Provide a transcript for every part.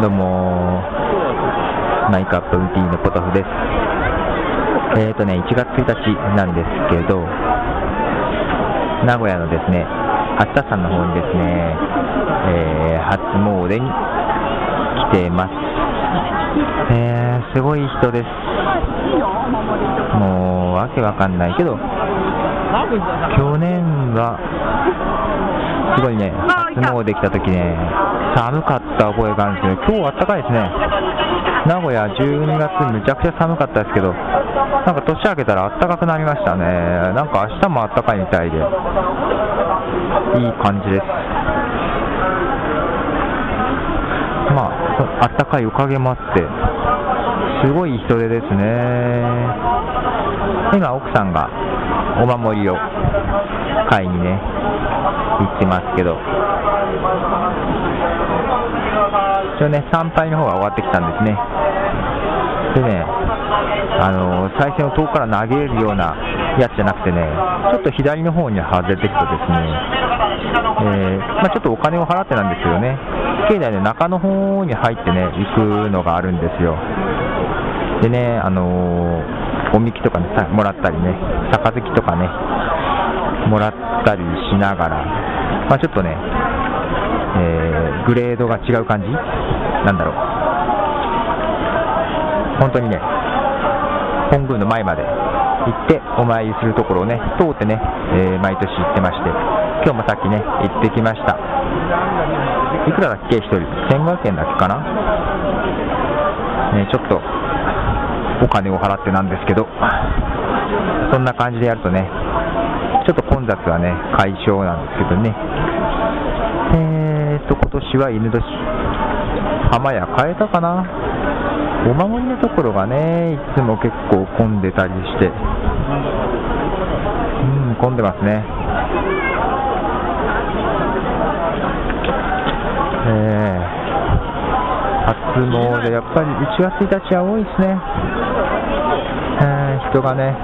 どうも。マイカップウティーのポトフです。えーとね1月1日なんですけど名古屋のですね八田山の方にですね、えー、初詣に来てます。えー、すごい人です。もうわけわかんないけど去年はすごいね初詣来た時ね寒かった覚えがあるんですけど今日あったかいですね。名古屋12月むちゃくちゃ寒かったですけどなんか年明けたら暖かくなりましたね。なんか明日も暖かいみたいで。いい感じです。まああったかいおかげもあってすごい人手ですね。今奥さんがお守りを買いにね行ってますけど。一応ね、参拝の方が終わってきたんですね。でね、あのー、最初の遠くから投げるようなやつじゃなくてね、ちょっと左の方に外れていくとですね、えー、まあ、ちょっとお金を払ってなんですけどね、境内の中の方に入ってね、行くのがあるんですよ。でね、あのー、おみきとかね、もらったりね、杯とかね、もらったりしながら、まあ、ちょっとね、えー、グレードが違う感じ？なんだろう。本当にね、本宮の前まで行ってお参りするところをね、通ってね、えー、毎年行ってまして、今日もさっきね、行ってきました。いくらだっけ、1人。1500円だっけかな？ね、ちょっと、お金を払ってなんですけど、そんな感じでやるとね、ちょっと混雑はね、解消なんですけどね。えーと、今年は犬年、浜屋変えたかな？お守りのところがね、いつも結構混んでたりして、うん、混んでますね。えー、初詣、やっぱり1月1日は多いですね。えー、人がね、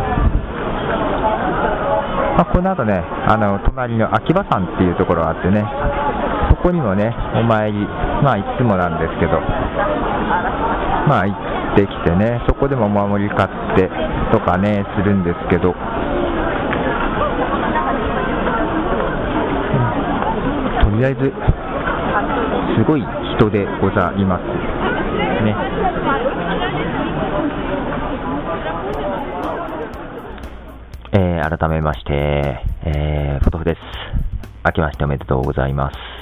まあ、この後ね、あの隣の秋葉山っていうところがあってね、そこにもね、お参り、まあいつもなんですけど、まあ行ってきてね、そこでもお守り買ってとかね、するんですけど、うん、とりあえず、すごい人でございます。ね。えー、改めまして、えー、ポトフです。明けましておめでとうございます。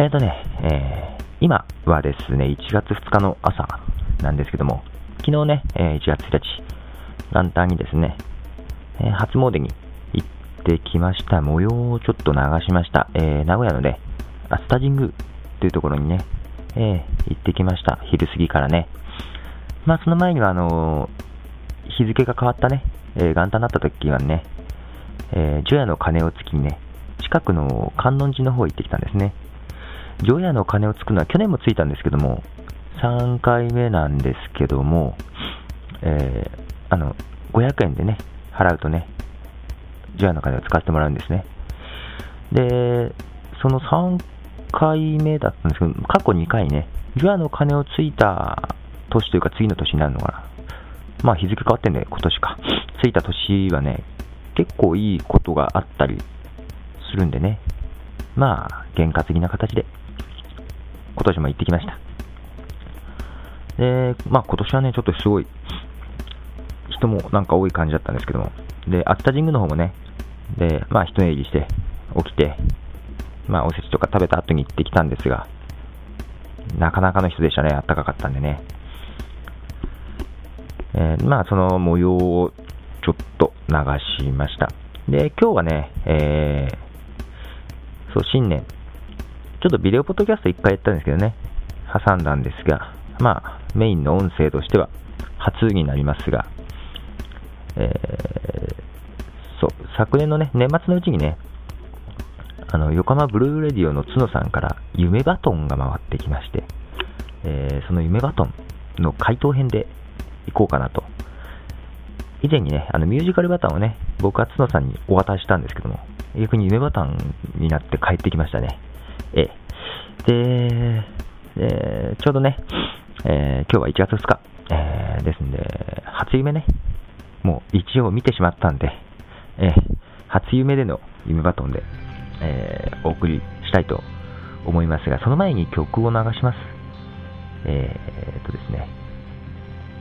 えーとね、えー、今はですね、1月2日の朝なんですけども、昨日ね、え、1月1日、元旦にですね、え、初詣に行ってきました模様をちょっと流しました。え、名古屋のね、アスタジングというところにね、え、行ってきました。昼過ぎからね。まあ、その前には、あの、日付が変わったね、え、元旦になった時はね、えー、除夜の鐘をつきにね、近くの観音寺の方行ってきたんですね。除夜の鐘をつくのは去年もついたんですけども、3回目なんですけども、えー、あの、500円でね、払うとね、除夜の鐘を使ってもらうんですね。で、その3回目だったんですけど、過去2回ね、除夜の鐘をついた年というか次の年になるのかな。まあ日付変わってんで、今年か。ついた年はね、結構いいことがあったりするんでね、まあ、験担ぎな形で、今年も行ってきました。で、まあ今年はね、ちょっとすごい、人もなんか多い感じだったんですけども、で、熱田神宮の方もね、で、まあ一寝入りして、起きて、まあおせちとか食べた後に行ってきたんですが、なかなかの人でしたね、あったかかったんでね。えー、まあその模様をちょっと流しました。で、今日はね、えー、そう、新年、ちょっとビデオポッドキャスト1回やったんですけどね、挟んだんですが、まあ、メインの音声としては初になりますが、えー、そう、昨年のね、年末のうちにね、あの、横浜ブルーレディオの角さんから夢バトンが回ってきまして、えー、その夢バトンの回答編でいこうかなと以前にね、あのミュージカルバタンをね、僕は角さんにお渡ししたんですけども、逆に夢バトンになって帰ってきましたね。ええ。で、えー、ちょうどね、えー、今日は1月2日、えー、ですんで、初夢ね、もう一応見てしまったんで、えー、初夢での夢バトンで、えー、お送りしたいと思いますが、その前に曲を流します。えー、とですね、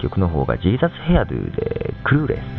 曲の方が Jesus Hairdo で Clueless。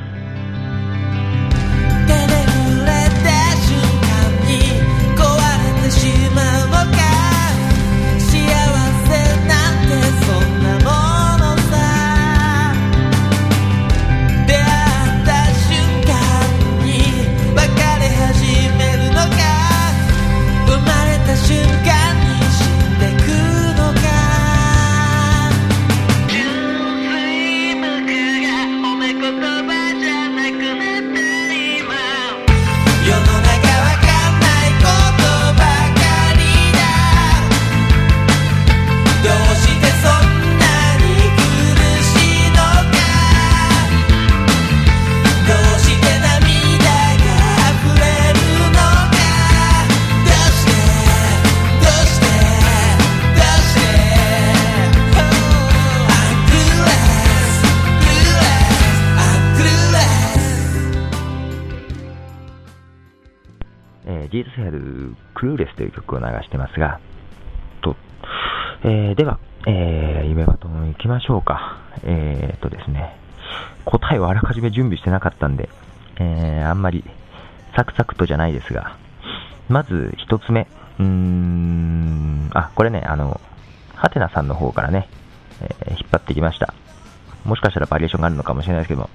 ジーズスヘルクルーレスという曲を流してますが、と、えー、では、えー、夢バトン行きましょうか。えー、とですね、答えをあらかじめ準備してなかったんで、えー、あんまりサクサクとじゃないですが、まず一つ目、うーん、あ、これね、あの、ハテナさんの方からね、えー、引っ張ってきました。もしかしたらバリエーションがあるのかもしれないですけども、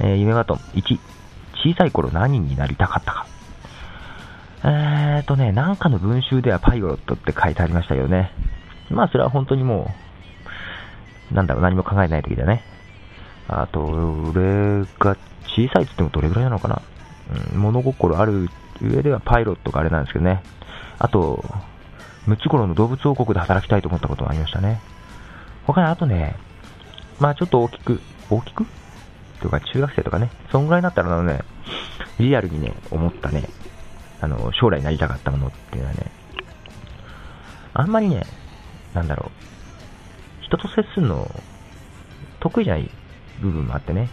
えー、夢バトン1、小さい頃何になりたかったか。えーとね、なんかの文集ではパイロットって書いてありましたけどね。まあそれは本当にもう、なんだろう、何も考えない時だね。あと、俺が小さいって言ってもどれぐらいなのかな。うん、物心ある上ではパイロットがあれなんですけどね。あと、ムチゴロの動物王国で働きたいと思ったこともありましたね。他にあとね、まあちょっと大きく、大きく？とか中学生とかね、そんぐらいになったらね、リアルにね、思ったね、あの、将来なりたかったものっていうのはね、あんまりね、なんだろう、人と接するの、得意じゃない部分もあってね。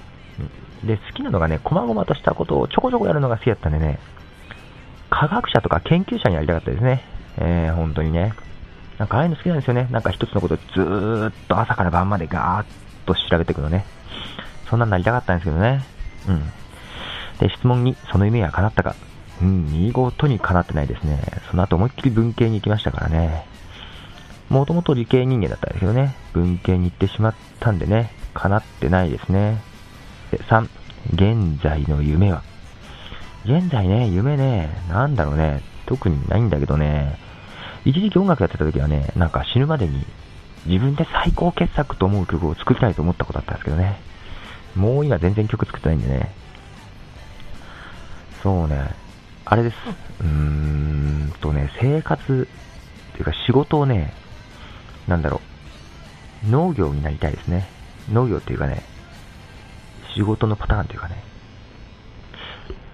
で、好きなのがね、細々としたことをちょこちょこやるのが好きだったんでね、科学者とか研究者になりたかったですね。えー、本当にね。なんかああいうの好きなんですよね。なんか一つのことをずーっと朝から晩までガーッと調べていくのね。そんなんなりたかったんですけどね。うん。で、質問に、その夢は叶ったかうん、見事にかなってないですね。その後思いっきり文系に行きましたからね。もともと理系人間だったんですけどね、文系に行ってしまったんでね、かなってないですね。で、3、現在の夢は。現在ね、夢ね、なんだろうね、特にないんだけどね、一時期音楽やってた時はね、なんか死ぬまでに自分で最高傑作と思う曲を作りたいと思ったことあったんですけどね。もう今全然曲作ってないんでね。そうね、あれです。うーんとね、生活っていうか仕事をね、なんだろう、農業になりたいですね。農業っていうかね、仕事のパターンっていうかね、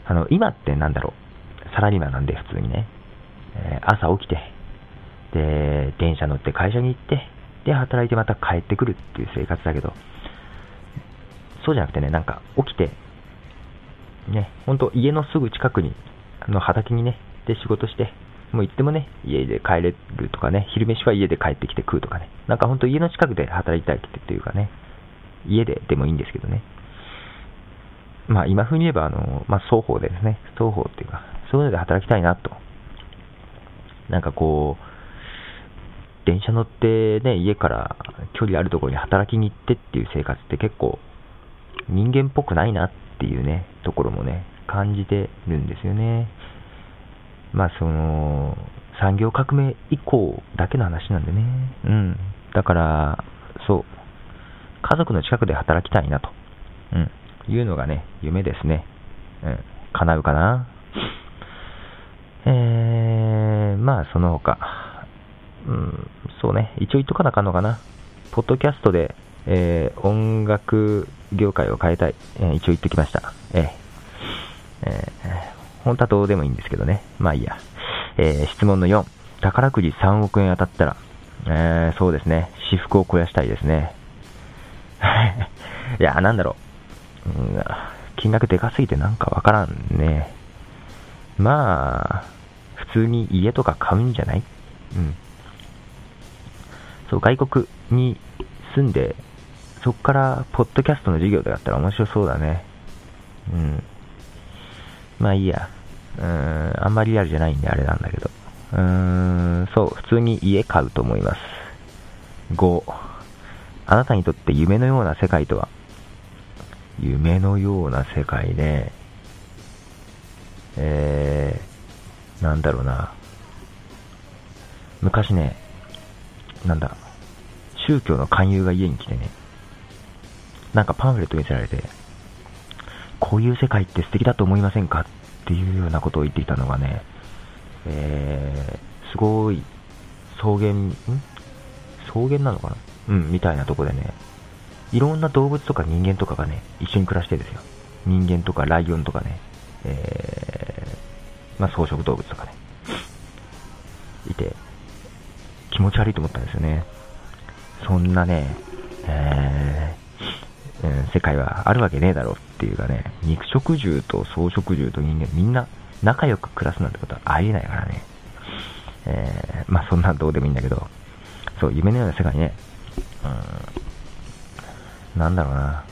あの、今ってなんだろう、サラリーマンなんで普通にね、えー、朝起きて、で、電車乗って会社に行って、で、働いてまた帰ってくるっていう生活だけど、そうじゃなくてね、なんか起きて、ね、ほんと家のすぐ近くにの畑にね、で仕事して、もう行ってもね、家で帰れるとかね、昼飯は家で帰ってきて食うとかね、なんか本当家の近くで働きたいっていうかね、家ででもいいんですけどね。まあ今風に言えば、あの、まあ双方でですね、双方っていうか、そういうので働きたいなと。なんかこう、電車乗ってね、家から距離あるところに働きに行ってっていう生活って結構人間っぽくないなっていうね、ところもね、感じてるんですよね。まあその、産業革命以降だけの話なんでね。うん。だから、そう。家族の近くで働きたいなと。うん。いうのがね、夢ですね。うん。叶うかな。えー、まあその他。うん、そうね。一応言っとかなあかんのかな。ポッドキャストで、えー、音楽業界を変えたい。えー、一応言ってきました。えーえー、本当はどうでもいいんですけどね。まあいいや。えー、質問の4。宝くじ3億円当たったら、えー、そうですね。私服を肥やしたいですね。いや、なんだろう。うん、金額でかすぎてなんかわからんね。まあ、普通に家とか買うんじゃない？うん。そう、外国に住んで、そこから、ポッドキャストの授業とかやったら面白そうだね。うん。まあいいや。うーん、あんまりリアルじゃないんであれなんだけど。うーん、そう、普通に家買うと思います。5、あなたにとって夢のような世界とは？夢のような世界で、えー、なんだろうな。昔ね、なんだ、宗教の勧誘が家に来てね、なんかパンフレット見せられて、こういう世界って素敵だと思いませんか？っていうようなことを言っていたのがね、えー、すごい草原、ん？草原なのかな？うん、みたいなとこでね、いろんな動物とか人間とかがね、一緒に暮らしてですよ。人間とかライオンとかね、えー、まあ草食動物とかね、いて、気持ち悪いと思ったんですよね。そんなね、えー、うん、世界はあるわけねえだろうっていうかね、肉食獣と草食獣と人間みんな仲良く暮らすなんてことはありえないからね。えー、まあそんなんどうでもいいんだけど、そう、夢のような世界ね、うん、なんだろうな。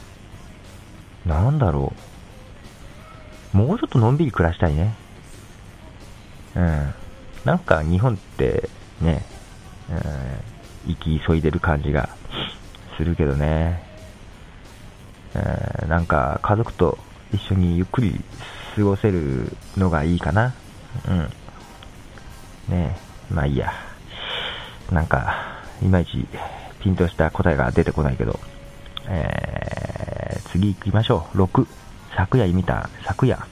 なんだろう。もうちょっとのんびり暮らしたいね。うん。なんか日本ってね、うん、生き急いでる感じがするけどね。うん、なんか家族と一緒にゆっくり過ごせるのがいいかな。うん。ねえまあいいや。なんか、いまいちピンとした答えが出てこないけど、えー、次行きましょう。6、昨夜見た、昨夜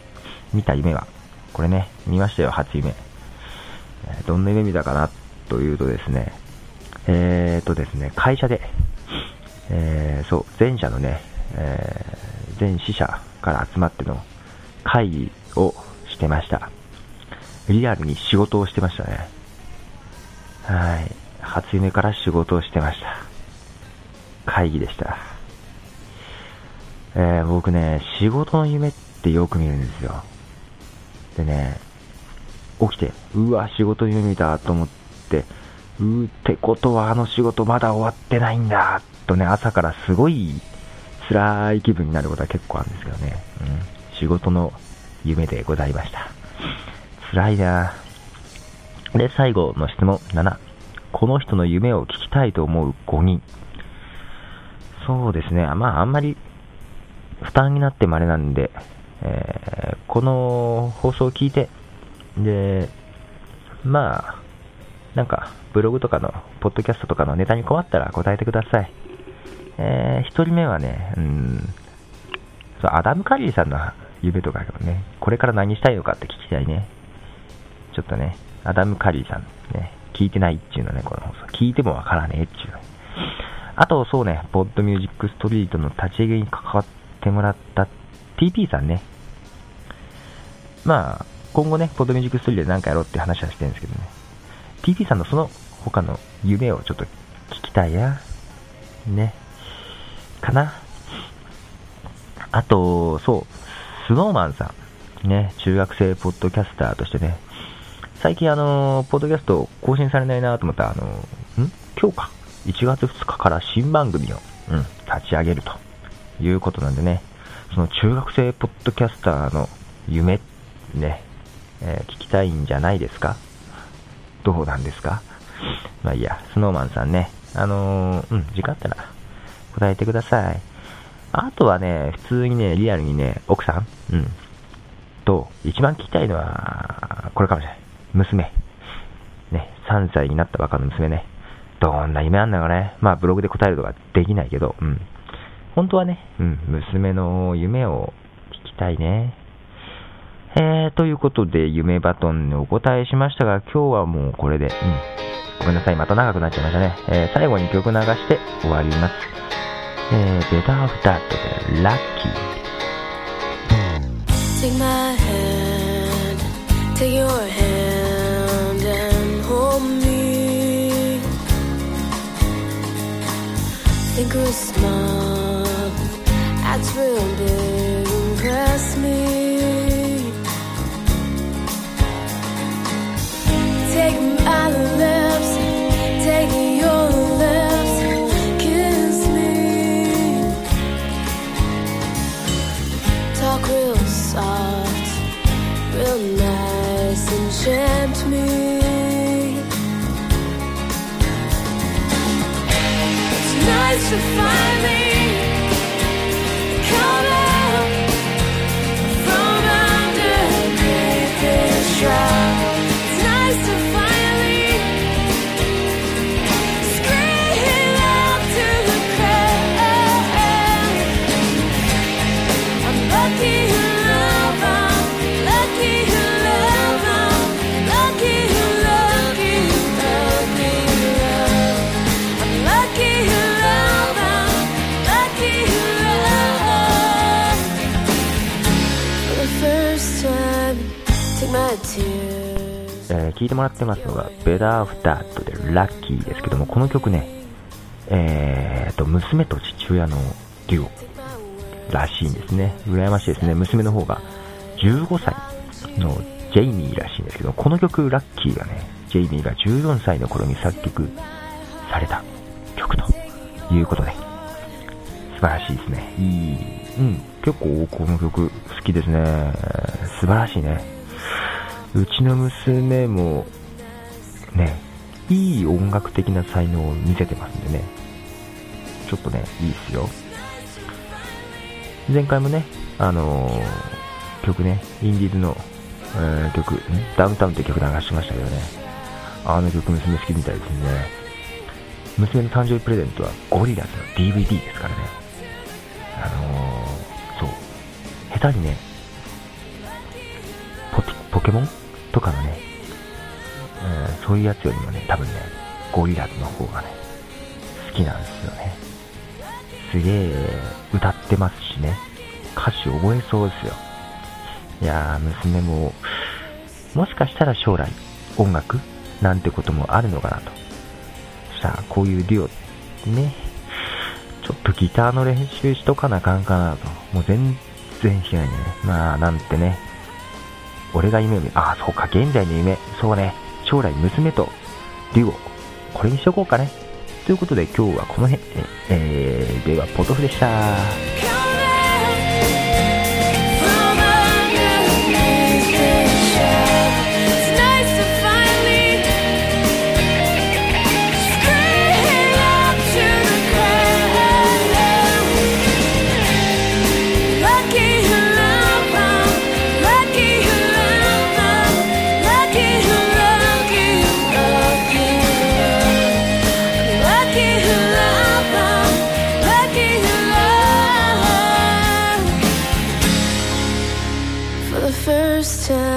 見た夢は、これね、見ましたよ、初夢。どんな夢見たかなというとですね、えーとですね、会社で、えー、そう、前者のね、えー、全支社から集まっての会議をしてました。リアルに仕事をしてましたね。はい。初夢から仕事をしてました。会議でした。えー、僕ね、仕事の夢ってよく見るんですよ。でね、起きて、うわ、仕事の夢見たと思って、うーってことはあの仕事まだ終わってないんだとね、朝からすごい辛い気分になることは結構あるんですけどね。うん、仕事の夢でございました。辛いなで、最後の質問7。この人の夢を聞きたいと思う5人。そうですね。まあ、あんまり負担になってもあれなんで、えー、この放送を聞いて、で、まあ、なんか、ブログとかの、ポッドキャストとかのネタに困ったら答えてください。えー、一人目はね、うん、そう、アダム・カリーさんの夢とかね、これから何したいのかって聞きたいね。ちょっとね、アダム・カリーさん、ね、聞いてないっていうのね、この放送。聞いてもわからねえっていう。あと、そうね、ポッドミュージックストリートの立ち上げに関わってもらった TP さんね。まあ、今後ね、ポッドミュージックストリートで何かやろうって話はしてるんですけどね。TP さんのその他の夢をちょっと聞きたいや。ね。かな。あと、そう、スノーマンさん。ね、中学生ポッドキャスターとしてね、最近あの、ポッドキャスト更新されないなと思ったら、あの、ん？今日か。1月2日から新番組を、うん、立ち上げるということなんでね、その中学生ポッドキャスターの夢、ね、えー、聞きたいんじゃないですか？どうなんですか？まあいいや、スノーマンさんね、あのー、うん、時間あったら答えてください。あとはね、普通にね、リアルにね、奥さん？うん。と、一番聞きたいのは、これかもしれない。娘。ね、3歳になったばかの娘ね。どんな夢あんだかね。まあ、ブログで答えるとかできないけど、うん。本当はね、うん、娘の夢を聞きたいね。えー、ということで、夢バトンにお答えしましたが、今日はもうこれで、うん。ごめんなさい、また長くなっちゃいましたね。えー、最後に曲流して終わります。えー、ベターアフターってラッキー。Take my hand, take your hand and hold me. Think we're smart, that's real big. えー聞いてもらってますのが、ベダーフタートでラッキーですけども、この曲ね、えーと、娘と父親のデュオらしいんですね。羨ましいですね。娘の方が15歳のジェイミーらしいんですけど、この曲、ラッキーがね、ジェイミーが14歳の頃に作曲された曲ということで、素晴らしいですね。いい、うん、結構この曲好きですね。素晴らしいね。うちの娘も、ね、いい音楽的な才能を見せてますんでね、ちょっとね、いいっすよ。前回もね、あのー曲ね、インディーズの、えー曲、ダウンタウンって曲流してましたけどね、あの曲娘好きみたいですね。娘の誕生日プレゼントはゴリラズの DVD ですからね。あのーそう。下手にね、ポケモン？とかのね、うん、そういうやつよりもね、多分ね、ゴリラズの方がね、好きなんですよね。すげえ歌ってますしね、歌詞覚えそうですよ。いやー、娘も、もしかしたら将来、音楽なんてこともあるのかなと。さあ、こういうデュオ、ね、ちょっとギターの練習しとかなあかんかなと。もう全然弾けないんでね。まあ、なんてね。俺が夢を見ああ、そうか、現在の夢。そうね。将来娘とデュオ。これにしとこうかね。ということで今日はこの辺。えー、では、ポトフでした。Time